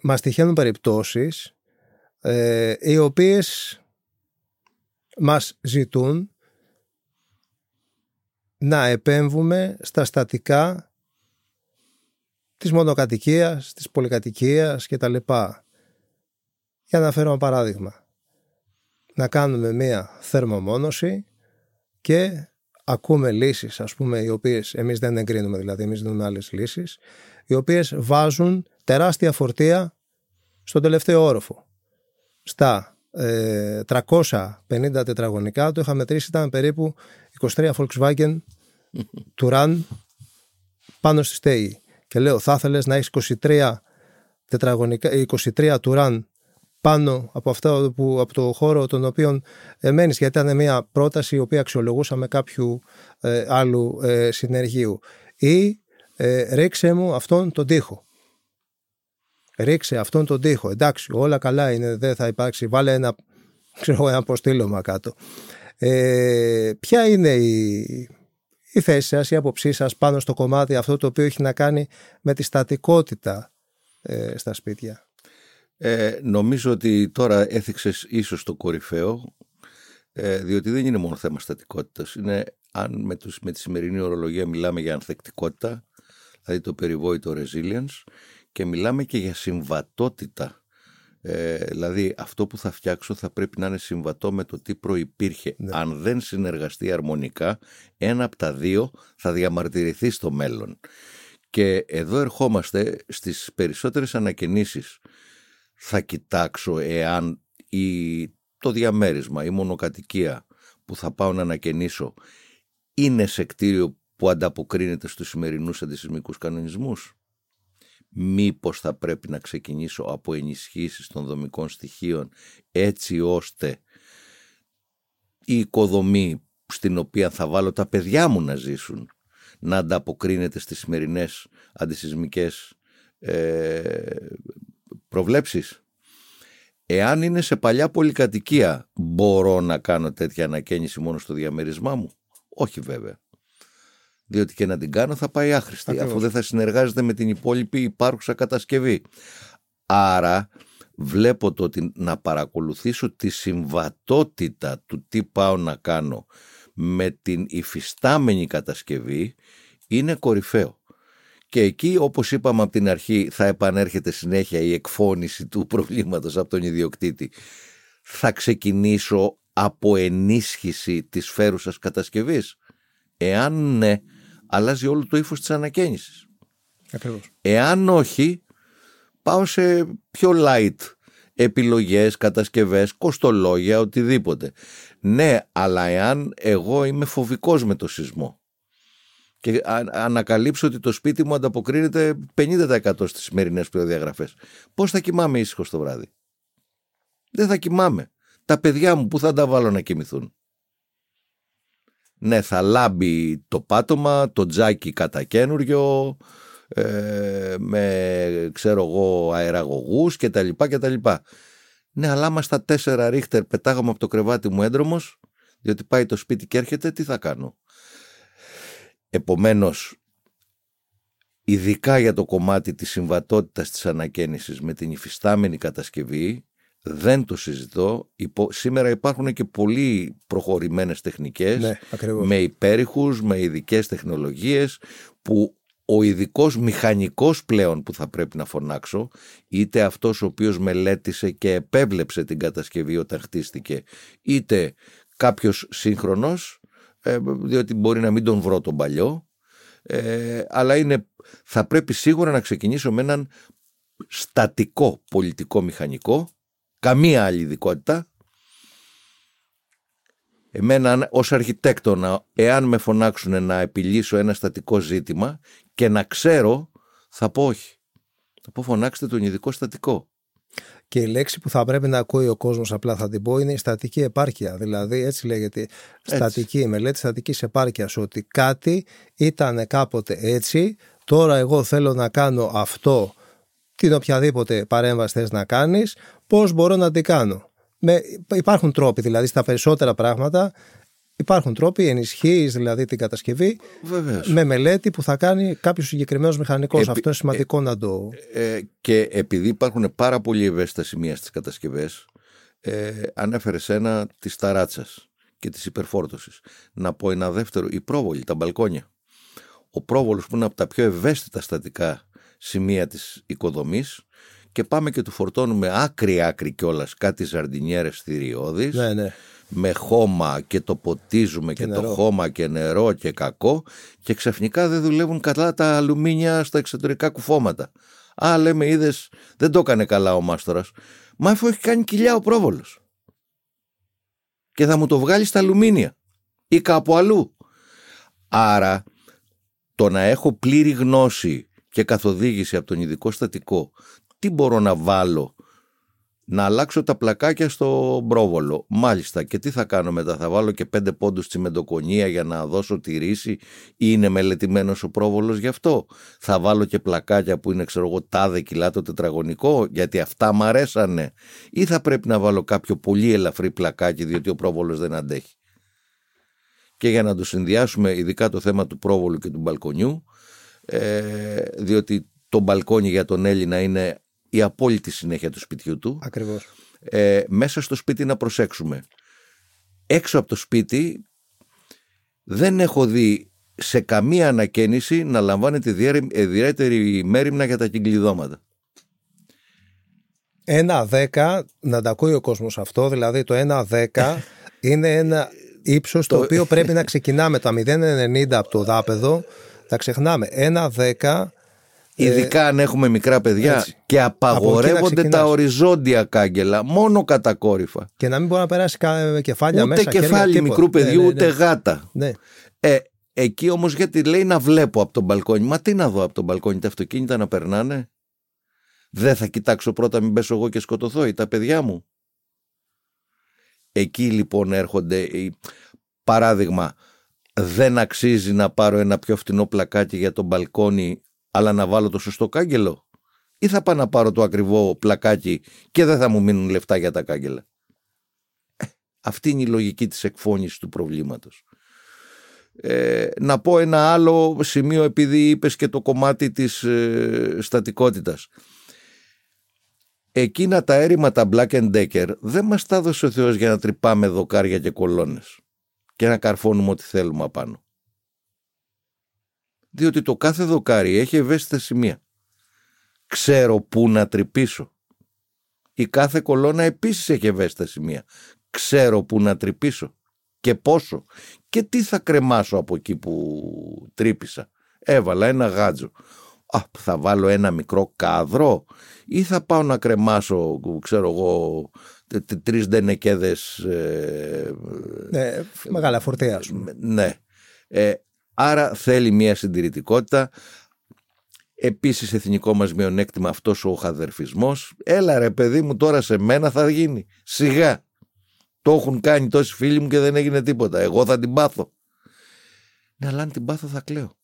μας τυχαίνουν περιπτώσεις ε, οι οποίες μας ζητούν να επέμβουμε στα στατικά της μονοκατοικίας, της πολυκατοικίας και τα λοιπά. Για να φέρω ένα παράδειγμα. Να κάνουμε μία θερμομόνωση και ακούμε λύσεις ας πούμε οι οποίες εμείς δεν εγκρίνουμε δηλαδή εμείς δίνουμε άλλες λύσεις οι οποίες βάζουν τεράστια φορτία στον τελευταίο όροφο. Στα ε, 350 τετραγωνικά το είχα μετρήσει ήταν περίπου 23 Volkswagen του πάνω στη στέγη. Και λέω θα ήθελες να έχεις 23 τετραγωνικά, 23 του πάνω από αυτό που, από το χώρο τον οποίο ε, μένεις γιατί ήταν μια πρόταση η οποία αξιολογούσαμε κάποιου ε, άλλου ε, συνεργείου ή ε, ρίξε μου αυτόν τον τοίχο ρίξε αυτόν τον τοίχο. Εντάξει όλα καλά είναι δεν θα υπάρξει. Βάλε ένα, ξέρω, ένα αποστήλωμα κάτω. Ε, ποια είναι η, η θέση σας, η άποψή σας πάνω στο κομμάτι αυτό το οποίο έχει να κάνει με τη στατικότητα ε, στα σπίτια; Ε, νομίζω ότι τώρα έθιξες ίσως το κορυφαίο, ε, διότι δεν είναι μόνο θέμα στατικότητας. Είναι, αν με, τους, με τη σημερινή ορολογία μιλάμε για ανθεκτικότητα, δηλαδή το περιβόητο resilience, και μιλάμε και για συμβατότητα. Ε, δηλαδή αυτό που θα φτιάξω θα πρέπει να είναι συμβατό με το τι προϋπήρχε. Ναι. Αν δεν συνεργαστεί αρμονικά, ένα από τα δύο θα διαμαρτυρηθεί στο μέλλον. Και εδώ ερχόμαστε στις περισσότερες ανακαινήσεις θα κοιτάξω εάν η, το διαμέρισμα, η μονοκατοικία που θα πάω να ανακαινήσω είναι σε κτίριο που ανταποκρίνεται στους σημερινούς αντισυσμικούς κανονισμούς; Μήπως θα πρέπει να ξεκινήσω από ενισχύσεις των δομικών στοιχείων έτσι ώστε η οικοδομή στην οποία θα βάλω τα παιδιά μου να ζήσουν να ανταποκρίνεται στις σημερινές αντισυσμικές ε, προβλέψεις. Εάν είναι σε παλιά πολυκατοικία, μπορώ να κάνω τέτοια ανακαίνιση μόνο στο διαμέρισμά μου; Όχι βέβαια. Διότι και να την κάνω θα πάει άχρηστη, αφού δεν θα συνεργάζεται με την υπόλοιπη υπάρχουσα κατασκευή. Άρα βλέπω το ότι να παρακολουθήσω τη συμβατότητα του τι πάω να κάνω με την υφιστάμενη κατασκευή είναι κορυφαίο. Και εκεί, όπως είπαμε από την αρχή, θα επανέρχεται συνέχεια η εκφώνηση του προβλήματος από τον ιδιοκτήτη. Θα ξεκινήσω από ενίσχυση της φέρουσας κατασκευής. Εάν ναι, αλλάζει όλο το ύφος της ανακαίνησης. Ακριβώς. Εάν όχι, πάω σε πιο light επιλογές, κατασκευές, κοστολόγια, οτιδήποτε. Ναι, αλλά εάν εγώ είμαι φοβικός με το σεισμό και ανακαλύψω ότι το σπίτι μου ανταποκρίνεται 50% στις σημερινές προδιαγραφές. Πώς θα κοιμάμαι ήσυχος το βράδυ; Δεν θα κοιμάμαι. Τα παιδιά μου που θα τα βάλω να κοιμηθούν; Ναι, θα λάμπει το πάτωμα, το τζάκι κατά καινούριο, ε, με ξέρω εγώ αεραγωγούς και τα λοιπά και τα λοιπά. Ναι, αλλά άμα στα τέσσερα ρίχτερ πετάγαμε από το κρεβάτι μου έντρομος, διότι πάει το σπίτι και έρχεται, τι θα κάνω; Επομένως, ειδικά για το κομμάτι της συμβατότητας της ανακαίνησης με την υφιστάμενη κατασκευή, δεν το συζητώ. Σήμερα υπάρχουν και πολύ προχωρημένες τεχνικές ναι, με υπέρηχους, με ειδικές τεχνολογίες που ο ειδικός μηχανικός πλέον που θα πρέπει να φωνάξω είτε αυτός ο οποίος μελέτησε και επέβλεψε την κατασκευή όταν χτίστηκε είτε κάποιος σύγχρονος ε, διότι μπορεί να μην τον βρω τον παλιό, ε, αλλά είναι, θα πρέπει σίγουρα να ξεκινήσω με έναν στατικό πολιτικό μηχανικό, καμία άλλη ειδικότητα. Εμένα ως αρχιτέκτονα, εάν με φωνάξουν να επιλύσω ένα στατικό ζήτημα και να ξέρω, θα πω όχι. Θα πω φωνάξτε τον ειδικό στατικό. Και η λέξη που θα πρέπει να ακούει ο κόσμος, απλά θα την πω, είναι η στατική επάρκεια. Δηλαδή, έτσι λέγεται. Έτσι. Στατική, μελέτη στατικής επάρκειας. Ότι κάτι ήταν κάποτε έτσι, τώρα εγώ θέλω να κάνω αυτό, την οποιαδήποτε παρέμβαση θες να κάνεις, πώς μπορώ να την κάνω. Με, υπάρχουν τρόποι, δηλαδή στα περισσότερα πράγματα Υπάρχουν τρόποι, ενισχύεις δηλαδή την κατασκευή Βεβαίως. με μελέτη που θα κάνει κάποιος συγκεκριμένος μηχανικός. Επί- Αυτό είναι σημαντικό να το. Ε, και επειδή υπάρχουν πάρα πολύ ευαίσθητα σημεία στις κατασκευές, ε, ανέφερες ένα της ταράτσας και της υπερφόρτωσης. Να πω ένα δεύτερο, η πρόβολη, τα μπαλκόνια. Ο πρόβολος που είναι από τα πιο ευαίσθητα στατικά σημεία της οικοδομής και πάμε και του φορτώνουμε άκρη άκρη κιόλας κάτι ζαρντινιέρες θηριώδεις Ναι, ναι. με χώμα και το ποτίζουμε και, το νερό. χώμα και νερό και κακό και ξαφνικά δεν δουλεύουν καλά τα αλουμίνια στα εξωτερικά κουφώματα. Α, λέμε, είδες, δεν το έκανε καλά ο μάστορας. Μα αφού έχει κάνει κοιλιά ο πρόβολος. Και θα μου το βγάλει στα αλουμίνια ή κάπου αλλού. Άρα, το να έχω πλήρη γνώση και καθοδήγηση από τον ειδικό στατικό, τι μπορώ να βάλω; Να αλλάξω τα πλακάκια στο πρόβολο. Μάλιστα. Και τι θα κάνω μετά, θα βάλω και πέντε πόντους τσιμεντοκονία για να δώσω τη ρίση; Ή είναι μελετημένος ο πρόβολος γι' αυτό; Θα βάλω και πλακάκια που είναι ξέρω εγώ τάδε κιλά το τετραγωνικό γιατί αυτά μ' αρέσανε; Ή θα πρέπει να βάλω κάποιο πολύ ελαφρύ πλακάκι διότι ο πρόβολος δεν αντέχει; Και για να το συνδυάσουμε ειδικά το θέμα του πρόβολου και του μπαλκονιού ε, διότι το μπαλκόνι για τον Έλληνα είναι η απόλυτη συνέχεια του σπιτιού του Ακριβώς. ε, μέσα στο σπίτι να προσέξουμε. Έξω από το σπίτι δεν έχω δει σε καμία ανακαίνιση να λαμβάνεται ιδιαίτερη- ιδιαίτερη μέρημνα για τα κυκλειδώματα. Ένα 10, να τα ακούει ο κόσμος αυτό, δηλαδή το ένα 10 είναι ένα ύψος το Το- οποίο πρέπει να ξεκινάμε τα 0,90 από το δάπεδο. Τα ξεχνάμε. Ένα 10 Ειδικά αν έχουμε μικρά παιδιά έτσι. και Από εκεί να απαγορεύονται τα ξεκινάς. οριζόντια κάγκελα, μόνο κατακόρυφα. και να μην μπορεί να περάσει κα- κεφάλια Ούτε μέσα. χέρια, κεφάλι τίποτα. μικρού παιδιού, Ναι, ναι, ούτε ναι. γάτα. Ναι. Ε, εκεί όμως γιατί λέει να βλέπω από τον μπαλκόνι. Μα τι να δω από τον μπαλκόνι, τα αυτοκίνητα να περνάνε. Δεν θα κοιτάξω πρώτα μην πέσω εγώ και σκοτωθώ ή τα παιδιά μου. Εκεί λοιπόν έρχονται, οι- παράδειγμα, δεν αξίζει να πάρω ένα πιο φτηνό πλακάκι για τον μπαλκόνι αλλά να βάλω το σωστό κάγκελο; Ή θα πάω να πάρω το ακριβό πλακάκι και δεν θα μου μείνουν λεφτά για τα κάγκελα; Ε, αυτή είναι η λογική της εκφώνησης του προβλήματος. Ε, να πω ένα άλλο σημείο επειδή είπες και το κομμάτι της ε, στατικότητας. Εκείνα τα έρημα τα Black and Decker δεν μας τα έδωσε ο Θεός για να τρυπάμε δοκάρια και κολόνες και να καρφώνουμε ό,τι θέλουμε απάνω. Διότι το κάθε δοκάρι έχει ευαίσθητα σημεία. Ξέρω πού να τρυπήσω. Η κάθε κολόνα επίσης έχει ευαίσθητα σημεία. Ξέρω πού να τρυπήσω και πόσο και τι θα κρεμάσω από εκεί που τρύπησα. Έβαλα ένα γάτζο. Α, θα βάλω ένα μικρό κάδρο ή θα πάω να κρεμάσω, ξέρω εγώ, τε- τε- τρεις ντενεκέδες ε, Ναι, μεγάλα φορτία, ας πούμε. ναι. Ε, άρα θέλει μια συντηρητικότητα. Επίσης εθνικό μας μειονέκτημα αυτός ο χαδερφισμός. Έλα ρε παιδί μου τώρα σε μένα θα γίνει. Σιγά. Το έχουν κάνει τόσοι φίλοι μου και δεν έγινε τίποτα. Εγώ θα την πάθω. Ναι, αλλά αν την πάθω θα κλαίω.